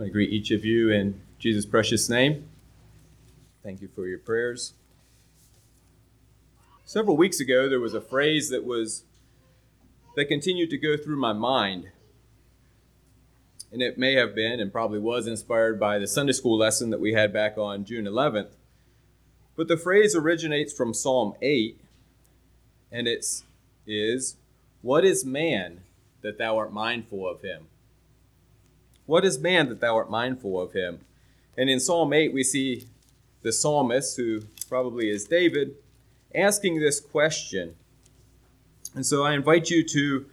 I greet each of you in Jesus' precious name. Thank you for your prayers. Several weeks ago, there was a phrase that was that continued to go through my mind. And it may have been and probably was inspired by the Sunday school lesson that we had back on June 11th. But the phrase originates from Psalm 8, and it is, What is man that thou art mindful of him? What is man that thou art mindful of him? And in Psalm 8, we see the psalmist, who probably is David, asking this question. And so I invite you to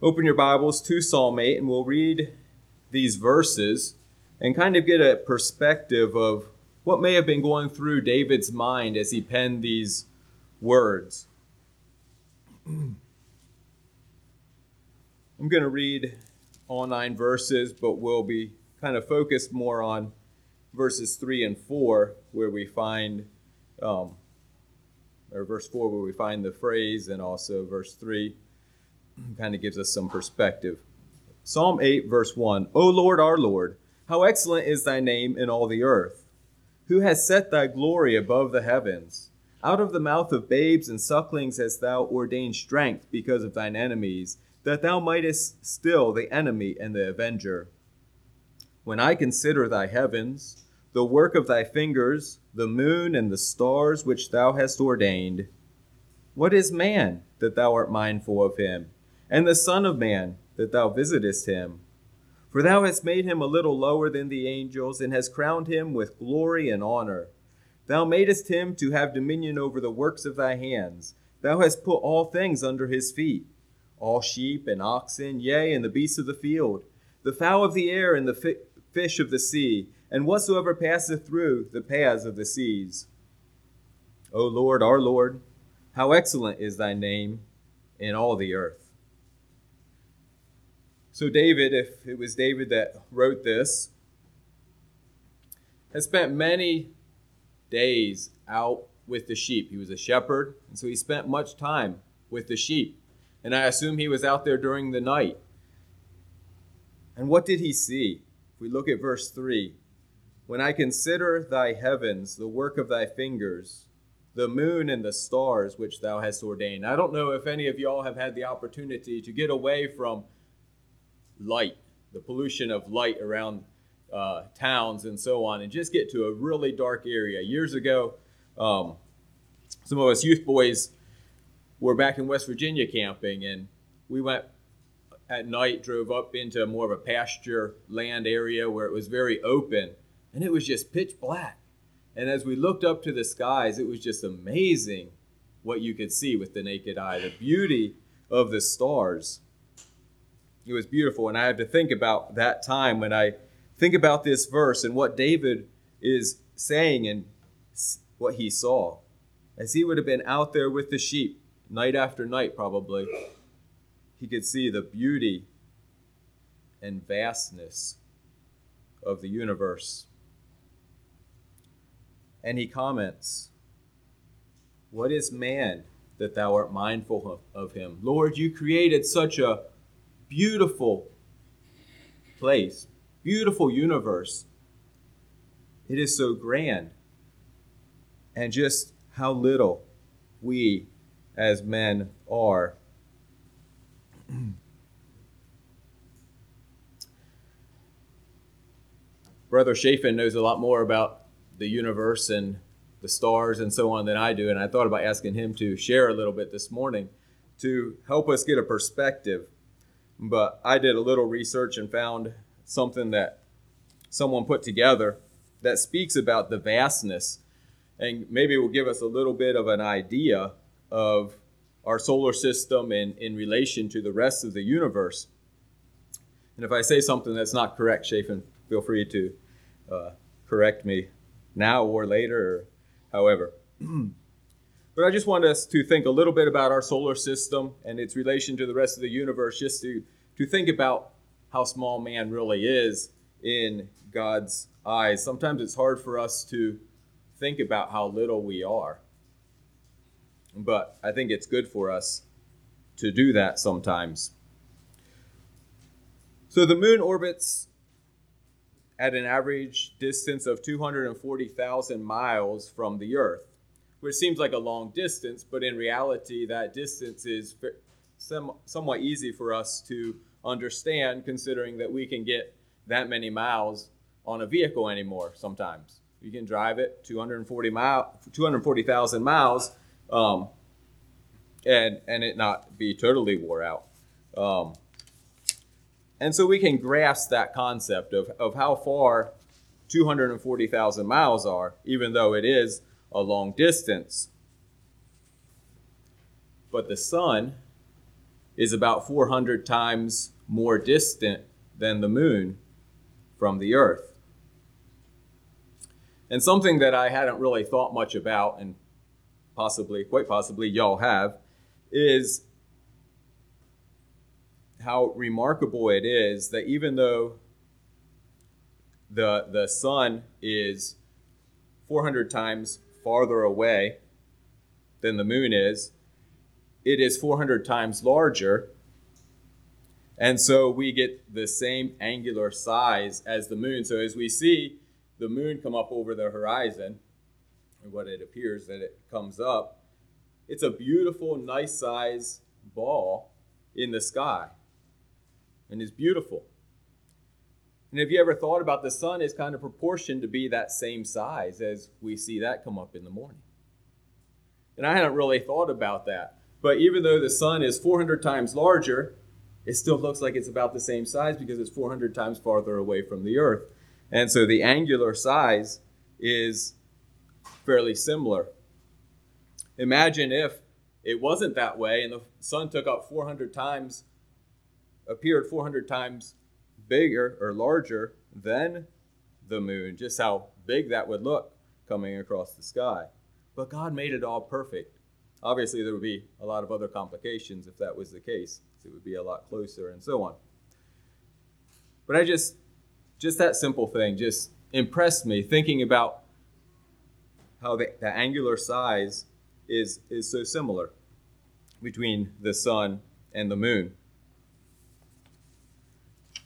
open your Bibles to Psalm 8, and we'll read these verses and kind of get a perspective of what may have been going through David's mind as he penned these words. I'm going to read all nine verses, but we'll be kind of focused more on verses 3 and 4, where we find, um, or verse 4, where we find the phrase, and also verse 3 kind of gives us some perspective. Psalm 8, verse 1 O Lord, our Lord, how excellent is thy name in all the earth! Who has set thy glory above the heavens? Out of the mouth of babes and sucklings hast thou ordained strength because of thine enemies that thou mightest still the enemy and the avenger. When I consider thy heavens, the work of thy fingers, the moon and the stars which thou hast ordained, what is man that thou art mindful of him, and the Son of Man that thou visitest him? For thou hast made him a little lower than the angels, and hast crowned him with glory and honor. Thou madest him to have dominion over the works of thy hands. Thou hast put all things under his feet all sheep and oxen, yea, and the beasts of the field, the fowl of the air, and the fi- fish of the sea, and whatsoever passeth through the paths of the seas. O Lord, our Lord, how excellent is thy name in all the earth. So, David, if it was David that wrote this, has spent many days out with the sheep. He was a shepherd, and so he spent much time with the sheep and I assume he was out there during the night. And what did he see? If we look at verse 3 When I consider thy heavens, the work of thy fingers, the moon and the stars which thou hast ordained. I don't know if any of y'all have had the opportunity to get away from light, the pollution of light around uh, towns and so on, and just get to a really dark area. Years ago, um, some of us youth boys we're back in West Virginia camping, and we went at night, drove up into more of a pasture land area where it was very open, and it was just pitch black. And as we looked up to the skies, it was just amazing what you could see with the naked eye, the beauty of the stars. It was beautiful, and I have to think about that time when I think about this verse and what David is saying and what he saw. As he would have been out there with the sheep, night after night, probably, he could see the beauty and vastness of the universe. And he comments, What is man that thou art mindful of, him? Lord, you created such a beautiful place, beautiful universe. It is so grand. And just how little we as men are. Brother Chafin knows a lot more about the universe and the stars and so on than I do, and I thought about asking him to share a little bit this morning to help us get a perspective. But I did a little research and found something that someone put together that speaks about the vastness and maybe will give us a little bit of an idea of our solar system and in relation to the rest of the universe. And if I say something that's not correct, Chafin, feel free to uh, correct me now or later, or however. but I just want us to think a little bit about our solar system and its relation to the rest of the universe, just to, to think about how small man really is in God's eyes. Sometimes it's hard for us to think about how little we are. But I think it's good for us to do that sometimes. So the moon orbits at an average distance of 240,000 miles from the Earth, which seems like a long distance, but in reality, that distance is some, somewhat easy for us to understand, considering that we can get that many miles on a vehicle anymore sometimes. You can drive it 240 mile, 240,000 miles, um, and and it not be totally wore out. Um, and so we can grasp that concept of, of how far 240,000 miles are, even though it is a long distance. But the sun is about 400 times more distant than the moon from the earth. And something that I hadn't really thought much about, and possibly, quite possibly, y'all have, is how remarkable it is that even though the, the sun is 400 times farther away than the moon is, it is 400 times larger. And so we get the same angular size as the moon. So as we see the moon come up over the horizon, or what it appears that it comes up, it's a beautiful, nice size ball in the sky and is beautiful. And have you ever thought about the sun is kind of proportioned to be that same size as we see that come up in the morning? And I hadn't really thought about that. But even though the sun is 400 times larger, it still looks like it's about the same size because it's 400 times farther away from the earth. And so the angular size is fairly similar. Imagine if it wasn't that way and the sun took up 400 times, appeared 400 times bigger or larger than the moon, just how big that would look coming across the sky. But God made it all perfect. Obviously, there would be a lot of other complications if that was the case. It would be a lot closer and so on. But I just, just that simple thing just impressed me thinking about how the, the angular size is, is so similar between the sun and the moon.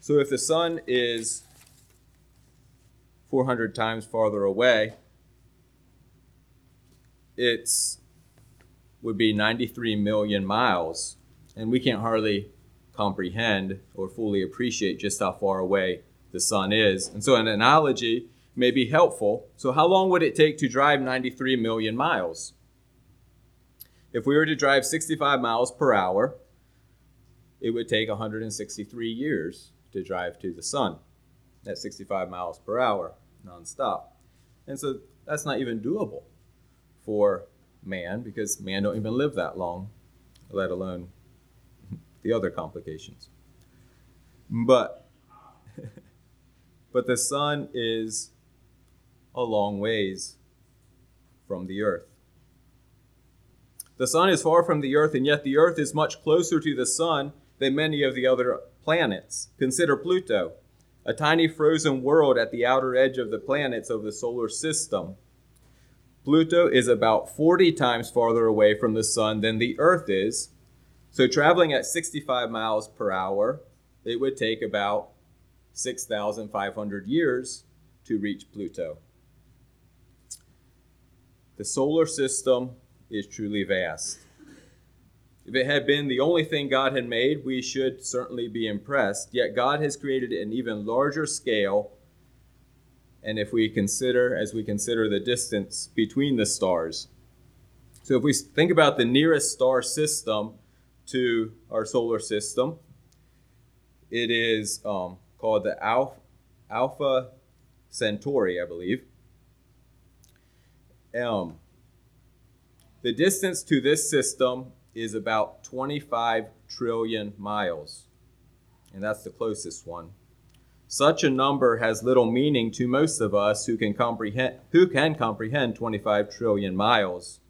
So if the sun is 400 times farther away, it's would be 93 million miles, and we can't hardly comprehend or fully appreciate just how far away the sun is. And so an analogy may be helpful. So how long would it take to drive 93 million miles? If we were to drive 65 miles per hour, it would take 163 years to drive to the sun at 65 miles per hour nonstop. And so that's not even doable for man because man don't even live that long, let alone the other complications. But but the sun is a long ways from the earth. The sun is far from the earth, and yet the earth is much closer to the sun than many of the other planets. Consider Pluto, a tiny frozen world at the outer edge of the planets of the solar system. Pluto is about 40 times farther away from the sun than the earth is. So, traveling at 65 miles per hour, it would take about 6,500 years to reach Pluto. The solar system is truly vast. If it had been the only thing God had made, we should certainly be impressed. Yet God has created an even larger scale. And if we consider, as we consider the distance between the stars, so if we think about the nearest star system to our solar system, it is um, called the Alpha, Alpha Centauri, I believe. Um, the distance to this system is about 25 trillion miles, and that's the closest one. Such a number has little meaning to most of us who can comprehend who can comprehend 25 trillion miles.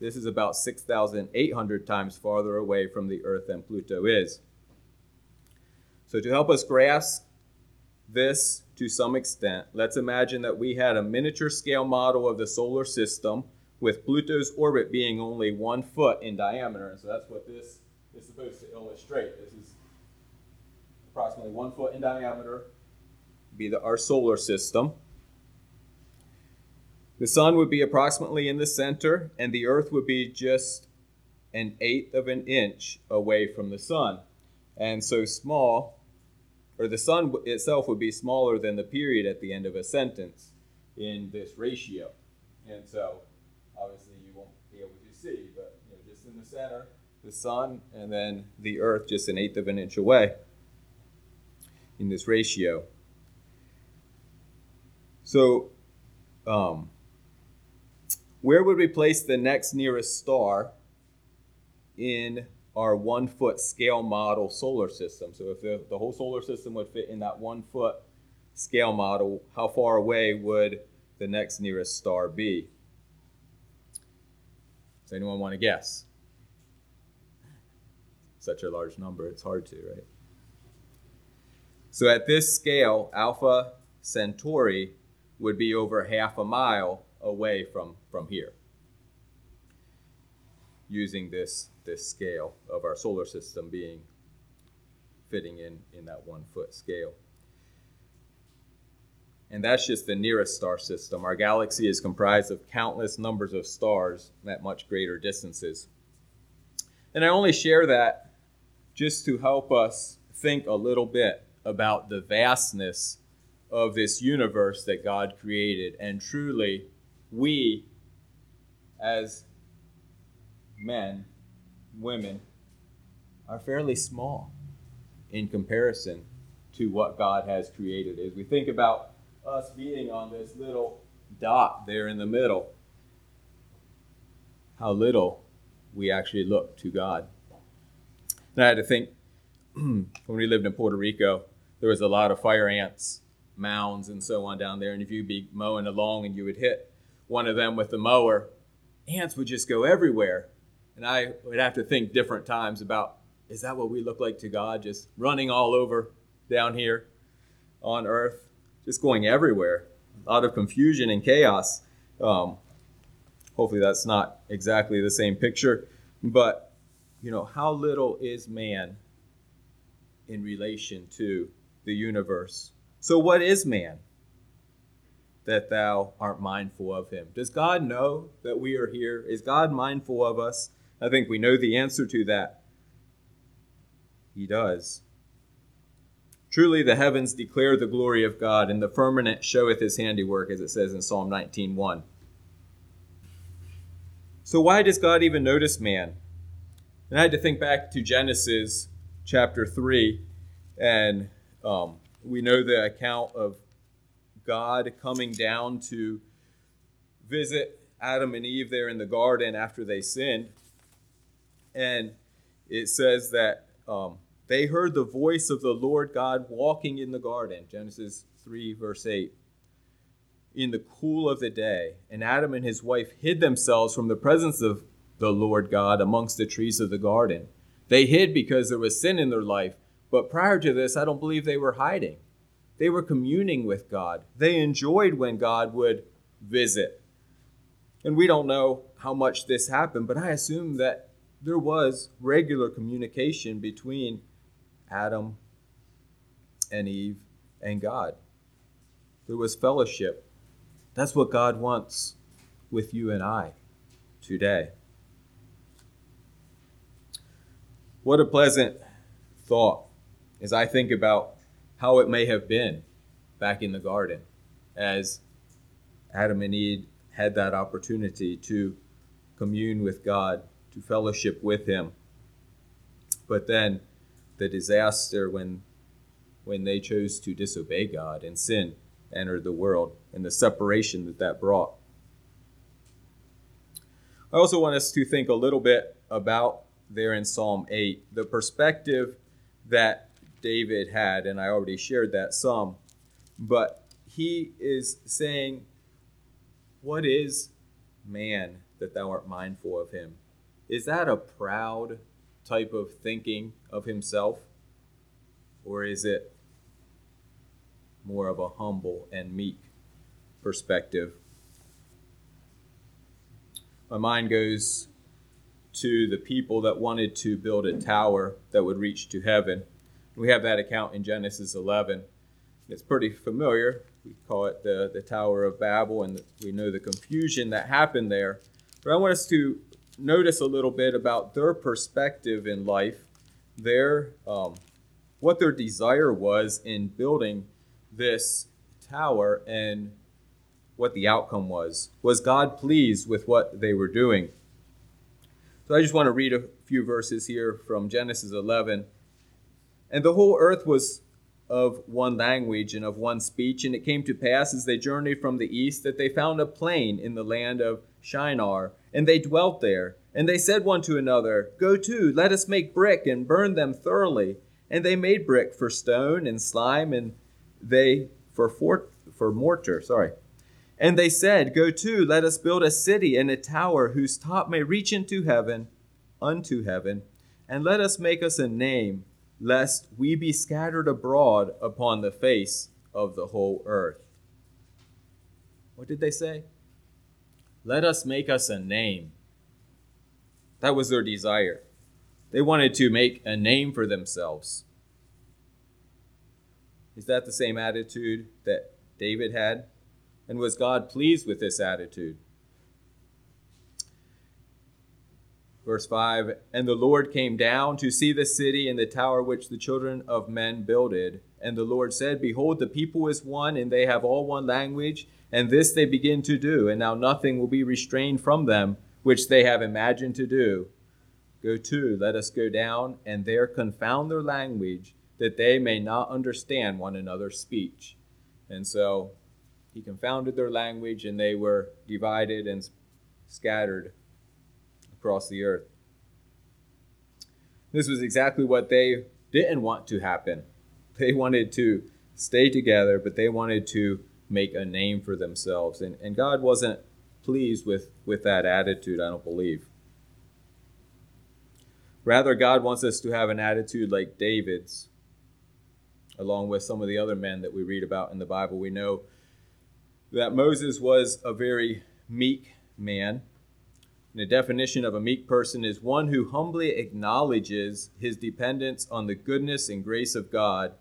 This is about 6,800 times farther away from the Earth than Pluto is. So, to help us grasp this to some extent, let's imagine that we had a miniature scale model of the solar system with Pluto's orbit being only one foot in diameter. And so that's what this is supposed to illustrate. This is approximately one foot in diameter, be the, our solar system. The sun would be approximately in the center, and the earth would be just an eighth of an inch away from the sun. And so small, or the sun itself would be smaller than the period at the end of a sentence in this ratio. And so obviously you won't be able to see, but you know, just in the center, the sun, and then the earth just an eighth of an inch away in this ratio. So, um, where would we place the next nearest star in our one foot scale model solar system? So, if the, the whole solar system would fit in that one foot scale model, how far away would the next nearest star be? Does anyone want to guess? Such a large number, it's hard to, right? So, at this scale, Alpha Centauri would be over half a mile away from, from here using this, this scale of our solar system being fitting in in that one foot scale. And that's just the nearest star system. Our galaxy is comprised of countless numbers of stars at much greater distances. And I only share that just to help us think a little bit about the vastness of this universe that God created. And truly, we, as men, women, are fairly small in comparison to what God has created. As we think about us being on this little dot there in the middle, how little we actually look to God. And I had to think when we lived in Puerto Rico, there was a lot of fire ants mounds and so on down there. And if you'd be mowing along and you would hit one of them with the mower, ants would just go everywhere. And I would have to think different times about is that what we look like to God? Just running all over down here on earth, just going everywhere. A lot of confusion and chaos. Um, hopefully, that's not exactly the same picture. But, you know, how little is man in relation to the universe so, what is man that thou art mindful of him? Does God know that we are here? Is God mindful of us? I think we know the answer to that. He does. Truly, the heavens declare the glory of God, and the firmament showeth his handiwork, as it says in Psalm 19:1. So, why does God even notice man? And I had to think back to Genesis chapter 3 and um, we know the account of God coming down to visit Adam and Eve there in the garden after they sinned. And it says that um, they heard the voice of the Lord God walking in the garden, Genesis 3, verse 8, in the cool of the day. And Adam and his wife hid themselves from the presence of the Lord God amongst the trees of the garden. They hid because there was sin in their life, but prior to this, I don't believe they were hiding. They were communing with God. They enjoyed when God would visit. And we don't know how much this happened, but I assume that there was regular communication between Adam and Eve and God. There was fellowship. That's what God wants with you and I today. What a pleasant thought as I think about how it may have been back in the garden as Adam and Eve had that opportunity to commune with God, to fellowship with Him. But then the disaster when when they chose to disobey God and sin entered the world and the separation that that brought. I also want us to think a little bit about there in Psalm 8 the perspective that David had, and I already shared that some. But he is saying, What is man that thou art mindful of him? Is that a proud type of thinking of himself? Or is it more of a humble and meek perspective? My mind goes to the people that wanted to build a tower that would reach to heaven We have that account in Genesis 11. It's pretty familiar. We call it the, the Tower of Babel, and we know the confusion that happened there. But I want us to notice a little bit about their perspective in life, their um, what their desire was in building this tower, and what the outcome was. Was God pleased with what they were doing? So I just want to read a few verses here from Genesis 11. And the whole earth was of one language and of one speech. And it came to pass as they journeyed from the east that they found a plain in the land of Shinar, and they dwelt there. And they said one to another, Go to, let us make brick and burn them thoroughly. And they made brick for stone and slime, and they for fort, for mortar. Sorry. And they said, Go to, let us build a city and a tower whose top may reach into heaven, unto heaven, and let us make us a name, lest we be scattered abroad upon the face of the whole earth. What did they say? Let us make us a name. That was their desire. They wanted to make a name for themselves. Is that the same attitude that David had? And was God pleased with this attitude? Verse 5 And the Lord came down to see the city and the tower which the children of men builded. And the Lord said, Behold, the people is one, and they have all one language, and this they begin to do. And now nothing will be restrained from them, which they have imagined to do. Go to, let us go down, and there confound their language, that they may not understand one another's speech. And so he confounded their language, and they were divided and scattered across the earth. This was exactly what they didn't want to happen. They wanted to stay together, but they wanted to make a name for themselves. And, and God wasn't pleased with, with that attitude, I don't believe. Rather, God wants us to have an attitude like David's, along with some of the other men that we read about in the Bible. We know that Moses was a very meek man. And the definition of a meek person is one who humbly acknowledges his dependence on the goodness and grace of God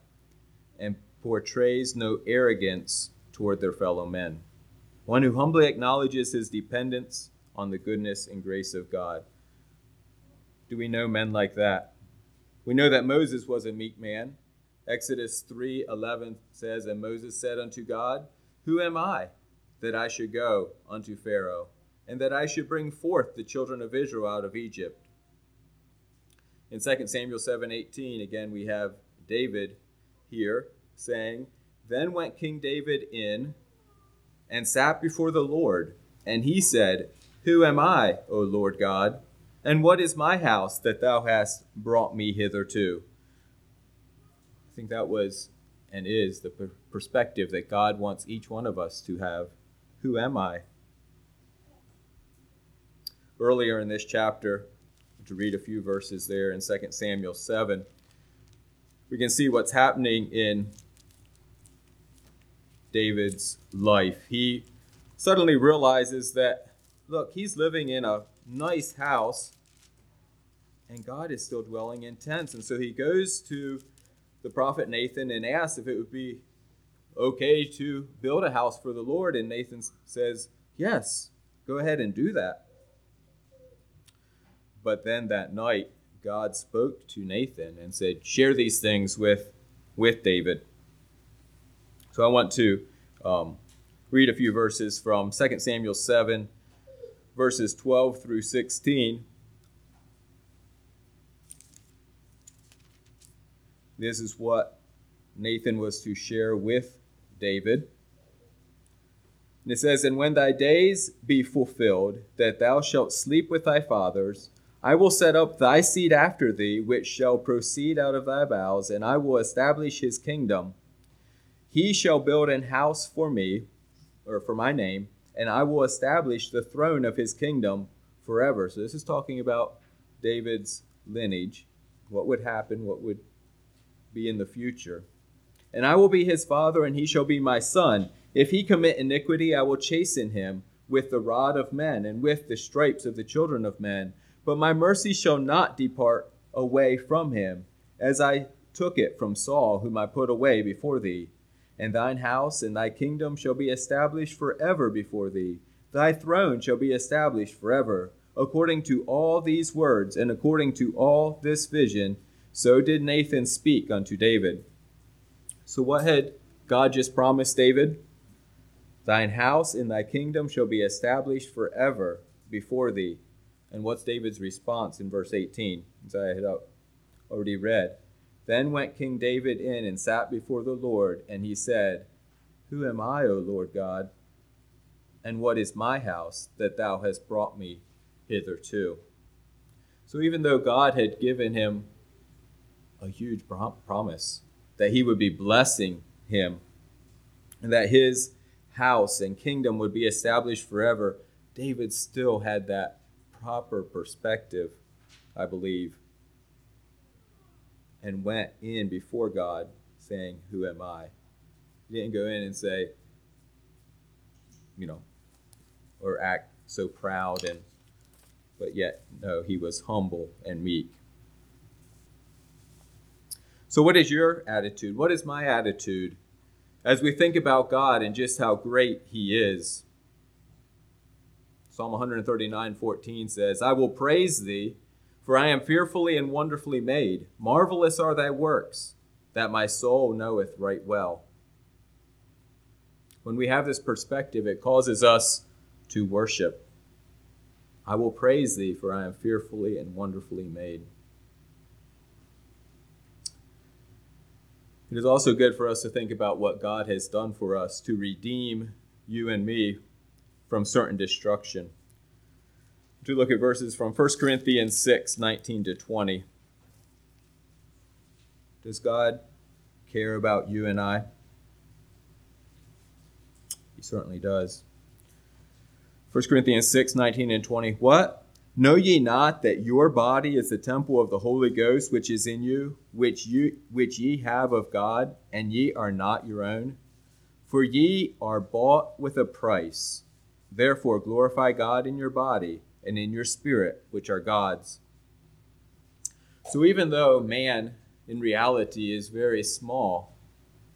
and portrays no arrogance toward their fellow men. One who humbly acknowledges his dependence on the goodness and grace of God. Do we know men like that? We know that Moses was a meek man. Exodus 3:11 says, "And Moses said unto God, who am I that I should go unto Pharaoh, and that I should bring forth the children of Israel out of Egypt? In 2 Samuel 7:18, again we have David here saying, Then went King David in and sat before the Lord, and he said, Who am I, O Lord God? And what is my house that thou hast brought me hitherto? I think that was and is the perspective that God wants each one of us to have. Who am I? Earlier in this chapter, to read a few verses there in 2 Samuel 7, we can see what's happening in David's life. He suddenly realizes that, look, he's living in a nice house and God is still dwelling in tents. And so he goes to the prophet Nathan and asks if it would be okay to build a house for the Lord. And Nathan says, Yes, go ahead and do that. But then that night, God spoke to Nathan and said, Share these things with, with David. So I want to um, read a few verses from 2 Samuel 7, verses 12 through 16. This is what Nathan was to share with David. And it says, And when thy days be fulfilled, that thou shalt sleep with thy fathers, I will set up thy seed after thee, which shall proceed out of thy bowels, and I will establish his kingdom. He shall build an house for me, or for my name, and I will establish the throne of his kingdom forever. So this is talking about David's lineage, what would happen, what would be in the future. And I will be his father, and he shall be my son. If he commit iniquity, I will chasten him with the rod of men and with the stripes of the children of men. But my mercy shall not depart away from him, as I took it from Saul, whom I put away before thee. And thine house and thy kingdom shall be established forever before thee. Thy throne shall be established forever. According to all these words and according to all this vision, so did Nathan speak unto David. So, what had God just promised David? Thine house and thy kingdom shall be established forever before thee. And what's David's response in verse 18, as I had uh, already read? Then went King David in and sat before the Lord, and he said, Who am I, O Lord God? And what is my house that thou hast brought me hitherto? So even though God had given him a huge promise that he would be blessing him and that his house and kingdom would be established forever, David still had that proper perspective, I believe, and went in before God saying, Who am I? He didn't go in and say, you know, or act so proud and but yet no, he was humble and meek. So what is your attitude? What is my attitude as we think about God and just how great he is? Psalm 139:14 says, "I will praise thee for I am fearfully and wonderfully made. Marvelous are thy works, that my soul knoweth right well. When we have this perspective, it causes us to worship. I will praise thee, for I am fearfully and wonderfully made. It is also good for us to think about what God has done for us to redeem you and me from certain destruction to look at verses from 1 Corinthians 6 19 to 20. Does God care about you and I? He certainly does. 1 Corinthians 6 19 and 20. What? Know ye not that your body is the temple of the Holy Ghost which is in you, which you which ye have of God, and ye are not your own? For ye are bought with a price. Therefore glorify God in your body and in your spirit, which are God's. So even though man in reality is very small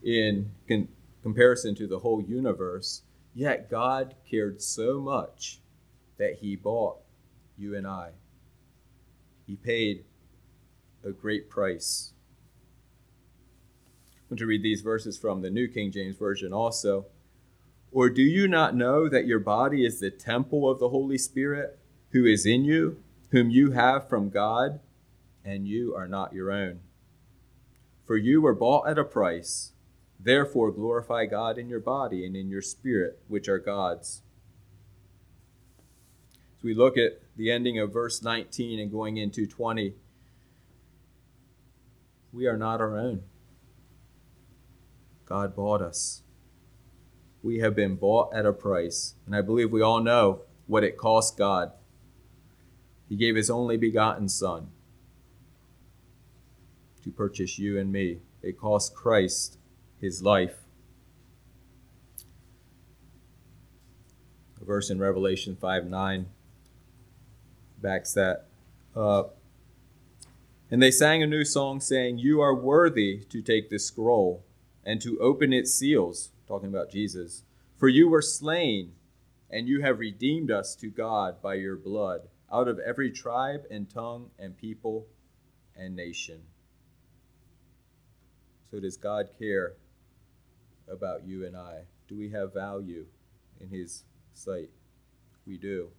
in con- comparison to the whole universe, yet God cared so much that he bought you and I. He paid a great price. I want to read these verses from the New King James Version also. Or do you not know that your body is the temple of the Holy Spirit? Who is in you, whom you have from God, and you are not your own. For you were bought at a price. Therefore, glorify God in your body and in your spirit, which are God's. As we look at the ending of verse 19 and going into 20, we are not our own. God bought us. We have been bought at a price. And I believe we all know what it cost God he gave his only begotten Son to purchase you and me. It cost Christ his life. A verse in Revelation 5 9 backs that up. And they sang a new song saying, You are worthy to take this scroll and to open its seals, talking about Jesus. For you were slain, and you have redeemed us to God by your blood out of every tribe and tongue and people and nation. So, does God care about you and I? Do we have value in His sight? We do.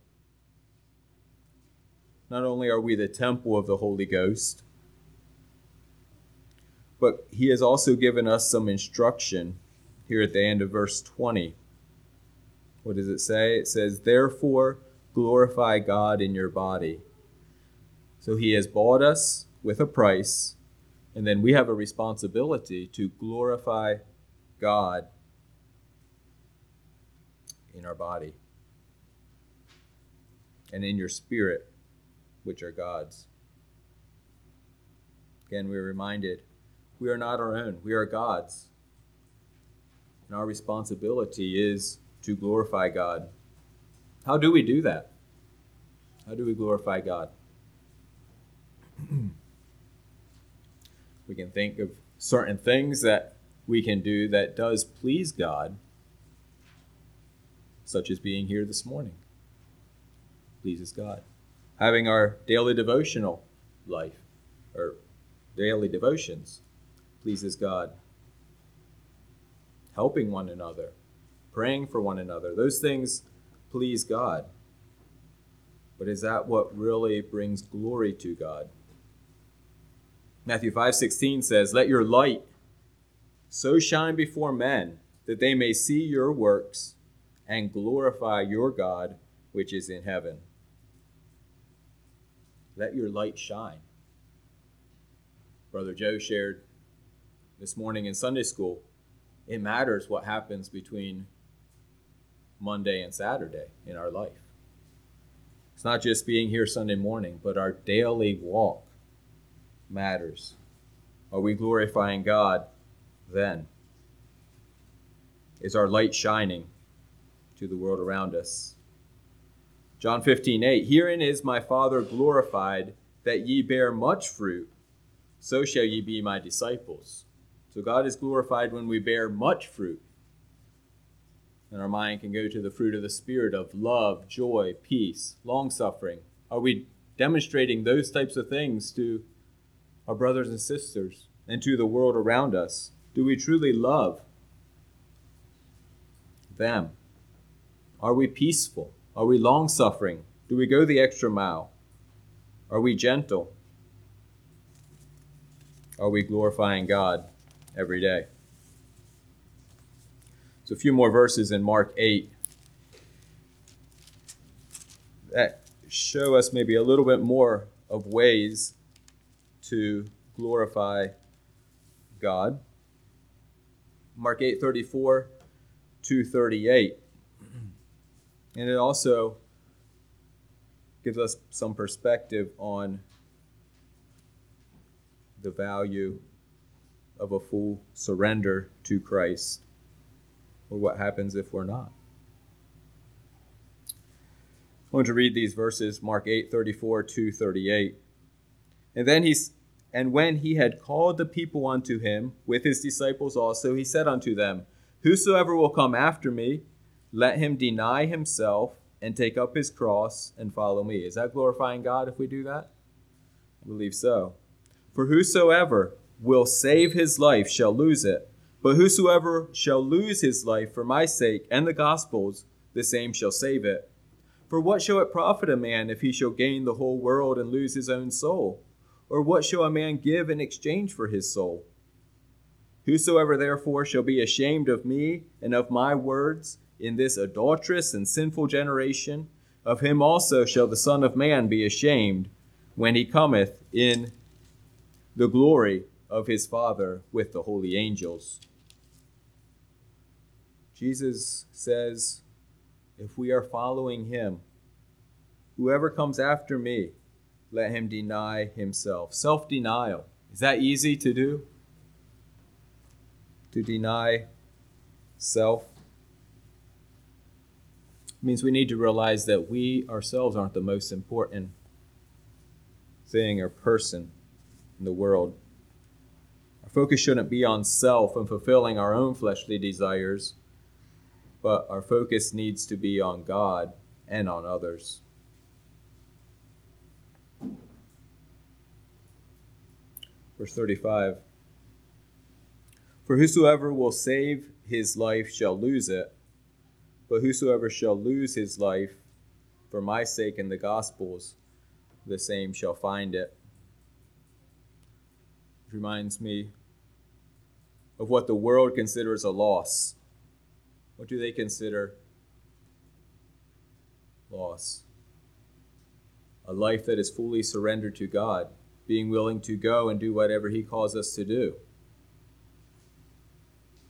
Not only are we the temple of the Holy Ghost, but He has also given us some instruction here at the end of verse 20. What does it say? It says, Therefore, glorify God in your body. So he has bought us with a price, and then we have a responsibility to glorify God in our body and in your spirit, which are God's. Again, we are reminded we are not our own, we are God's. And our responsibility is to glorify God. How do we do that? How do we glorify God? We can think of certain things that we can do that does please God, such as being here this morning. Pleases God. Having our daily devotional life, or daily devotions, pleases God. Helping one another, praying for one another, those things please God. But is that what really brings glory to God? Matthew 5:16 says, "Let your light so shine before men that they may see your works and glorify your God which is in heaven." Let your light shine. Brother Joe shared this morning in Sunday school. It matters what happens between Monday and Saturday in our life. It's not just being here Sunday morning, but our daily walk matters. Are we glorifying God then? Is our light shining to the world around us? John 15, 8. Herein is my Father glorified, that ye bear much fruit, so shall ye be my disciples. So God is glorified when we bear much fruit. And our mind can go to the fruit of the Spirit of love, joy, peace, long suffering. Are we demonstrating those types of things to our brothers and sisters and to the world around us? Do we truly love them? Are we peaceful? Are we long suffering? Do we go the extra mile? Are we gentle? Are we glorifying God every day? So, a few more verses in Mark 8 that show us maybe a little bit more of ways to glorify God. Mark 8 34 to 38. And it also gives us some perspective on the value of a full surrender to Christ or what happens if we're not. I want to read these verses Mark 8 34 to 38. And then he's and when he had called the people unto him with his disciples also, he said unto them, Whosoever will come after me, let him deny himself and take up his cross and follow me. Is that glorifying God if we do that? I believe so. For whosoever will save his life shall lose it, but whosoever shall lose his life for my sake and the gospel's, the same shall save it. For what shall it profit a man if he shall gain the whole world and lose his own soul? Or what shall a man give in exchange for his soul? Whosoever therefore shall be ashamed of me and of my words in this adulterous and sinful generation, of him also shall the Son of Man be ashamed when he cometh in the glory of his Father with the holy angels. Jesus says, if we are following him, whoever comes after me, let him deny himself. Self denial. Is that easy to do? To deny self? It means we need to realize that we ourselves aren't the most important thing or person in the world. Focus shouldn't be on self and fulfilling our own fleshly desires, but our focus needs to be on God and on others. Verse 35 For whosoever will save his life shall lose it, but whosoever shall lose his life for my sake and the gospel's, the same shall find. It reminds me of what the world considers a loss. What do they consider loss? A life that is fully surrendered to God being willing to go and do whatever He calls us to do.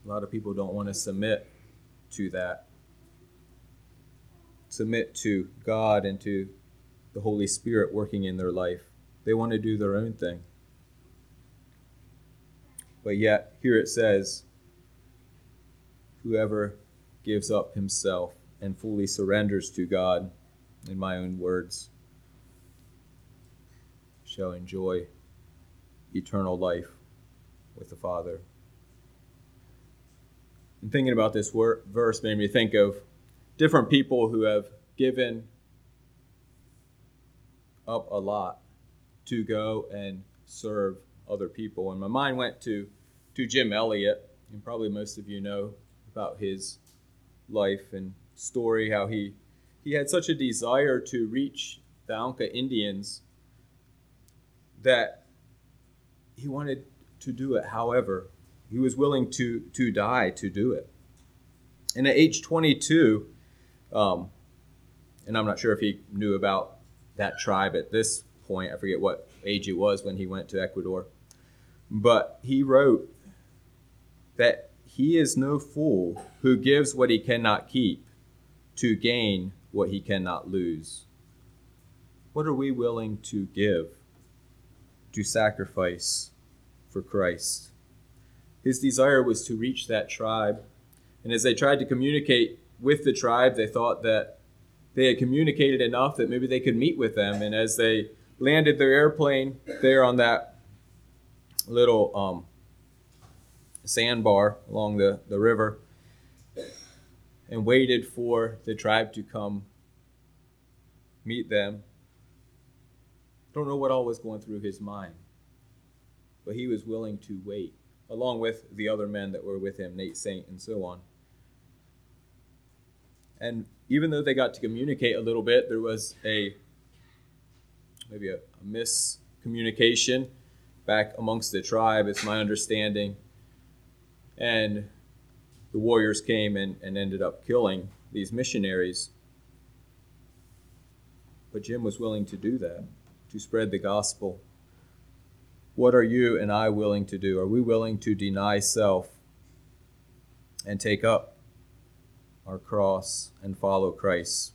A lot of people don't want to submit to that. Submit to God and to the Holy Spirit working in their life. They want to do their own thing. But yet, here it says, Whoever gives up himself and fully surrenders to God, in my own words, shall enjoy eternal life with the Father. And thinking about this verse made me think of different people who have given up a lot to go and serve other people. And my mind went to, to Jim Elliot, and probably most of you know about his life and story, how he, he had such a desire to reach the Auca Indians that he wanted to do it. However, he was willing to, to die to do it. And at age 22, um, and I'm not sure if he knew about that tribe at this point. I forget what age it was when he went to Ecuador. But he wrote that he is no fool who gives what he cannot keep to gain what he cannot lose. What are we willing to give, to sacrifice for Christ? His desire was to reach that tribe. And as they tried to communicate with the tribe, they thought that they had communicated enough that maybe they could meet with them. And as they landed their airplane there on that little um, sandbar along the, the river and waited for the tribe to come meet them. Don't know what all was going through his mind, but he was willing to wait, along with the other men that were with him, Nate Saint and so on. And even though they got to communicate a little bit, there was a maybe a, a miscommunication back amongst the tribe, it's my understanding. And the warriors came and, and ended up killing these missionaries. But Jim was willing to do that, to spread the gospel. What are you and I willing to do? Are we willing to deny self and take up our cross and follow Christ?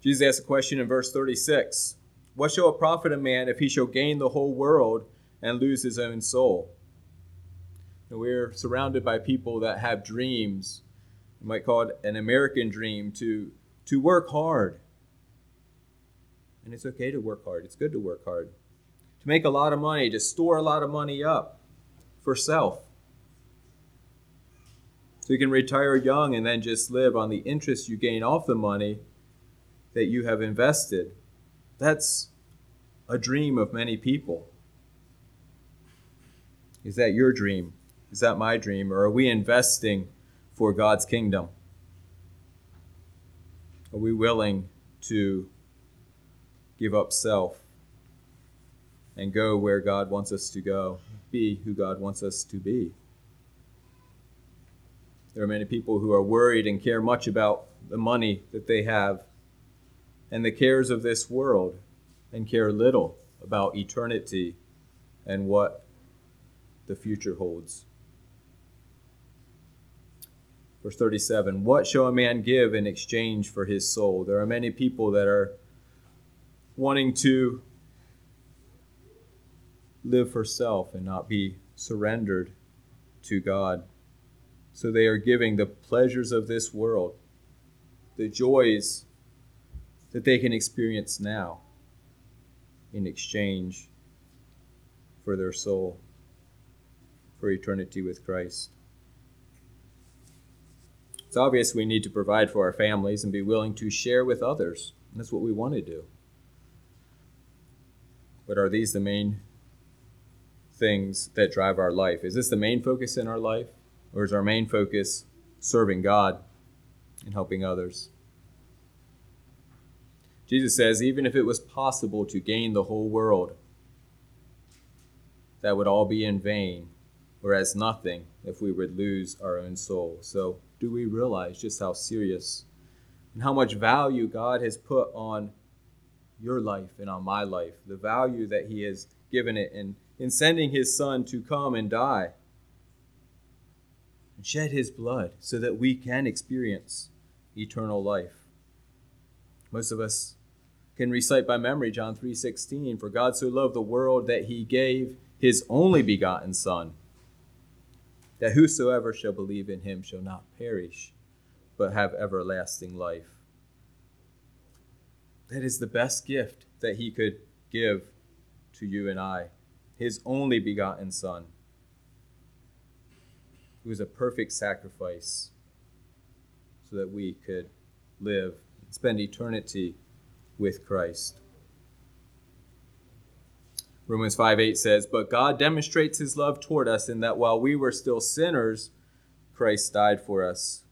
Jesus asks a question in verse 36 What shall it profit a man if he shall gain the whole world and lose his own soul? And we're surrounded by people that have dreams. You might call it an American dream to, to work hard. And it's okay to work hard, it's good to work hard. To make a lot of money, to store a lot of money up for self. So you can retire young and then just live on the interest you gain off the money that you have invested. That's a dream of many people. Is that your dream? Is that my dream? Or are we investing for God's kingdom? Are we willing to give up self and go where God wants us to go, be who God wants us to be? There are many people who are worried and care much about the money that they have and the cares of this world and care little about eternity and what the future holds. Verse 37 What shall a man give in exchange for his soul? There are many people that are wanting to live for self and not be surrendered to God. So they are giving the pleasures of this world, the joys that they can experience now in exchange for their soul, for eternity with Christ. It's obvious we need to provide for our families and be willing to share with others. That's what we want to do. But are these the main things that drive our life? Is this the main focus in our life? Or is our main focus serving God and helping others? Jesus says, even if it was possible to gain the whole world, that would all be in vain, or as nothing if we would lose our own soul. So, do we realize just how serious and how much value God has put on your life and on my life? The value that He has given it in, in sending His Son to come and die and shed His blood so that we can experience eternal life. Most of us can recite by memory John 3:16 for God so loved the world that he gave his only begotten son that whosoever shall believe in him shall not perish but have everlasting life. That is the best gift that he could give to you and I his only begotten Son, who was a perfect sacrifice so that we could live spend eternity with Christ. Romans 5 8 says, But God demonstrates his love toward us in that while we were still sinners, Christ died for us.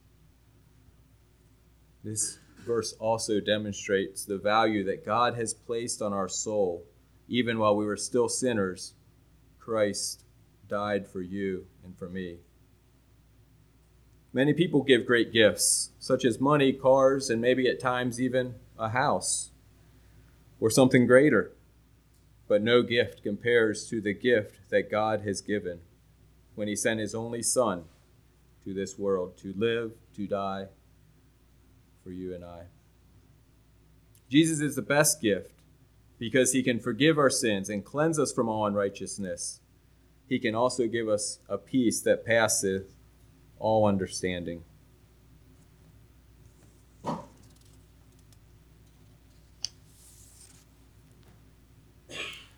This verse also demonstrates the value that God has placed on our soul. Even while we were still sinners, Christ died for you and for me. Many people give great gifts, such as money, cars, and maybe at times even a house or something greater. But no gift compares to the gift that God has given when He sent His only Son to this world to live, to die for you and I. Jesus is the best gift because He can forgive our sins and cleanse us from all unrighteousness. He can also give us a peace that passeth all understanding.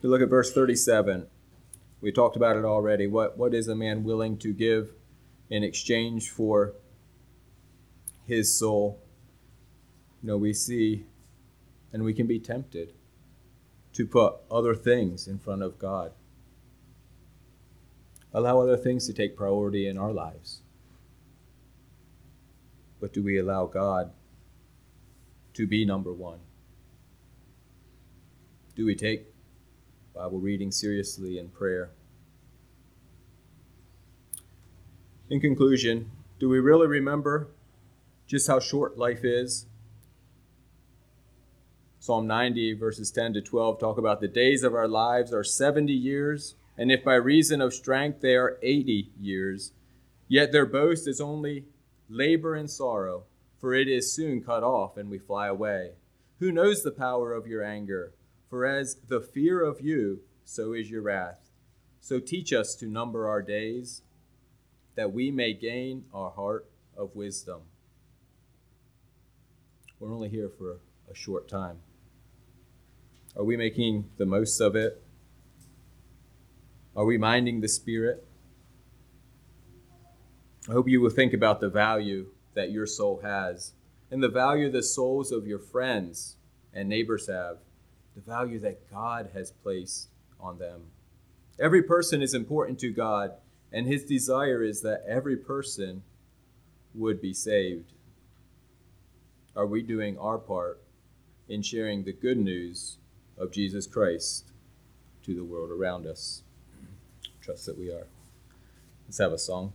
To look at verse 37, we talked about it already. What, what is a man willing to give in exchange for his soul? You know, we see and we can be tempted to put other things in front of God. Allow other things to take priority in our lives. But do we allow God to be number one? Do we take Bible reading seriously and prayer? In conclusion, do we really remember just how short life is? Psalm 90, verses 10 to 12, talk about the days of our lives are 70 years, and if by reason of strength they are 80 years, yet their boast is only labor and sorrow, for it is soon cut off and we fly away. Who knows the power of your anger? For as the fear of you, so is your wrath. So teach us to number our days, that we may gain our heart of wisdom. We're only here for a short time. Are we making the most of it? Are we minding the Spirit? I hope you will think about the value that your soul has and the value the souls of your friends and neighbors have, the value that God has placed on them. Every person is important to God, and his desire is that every person would be saved. Are we doing our part in sharing the good news of Jesus Christ to the world around us? Trust that we are. Let's have a song.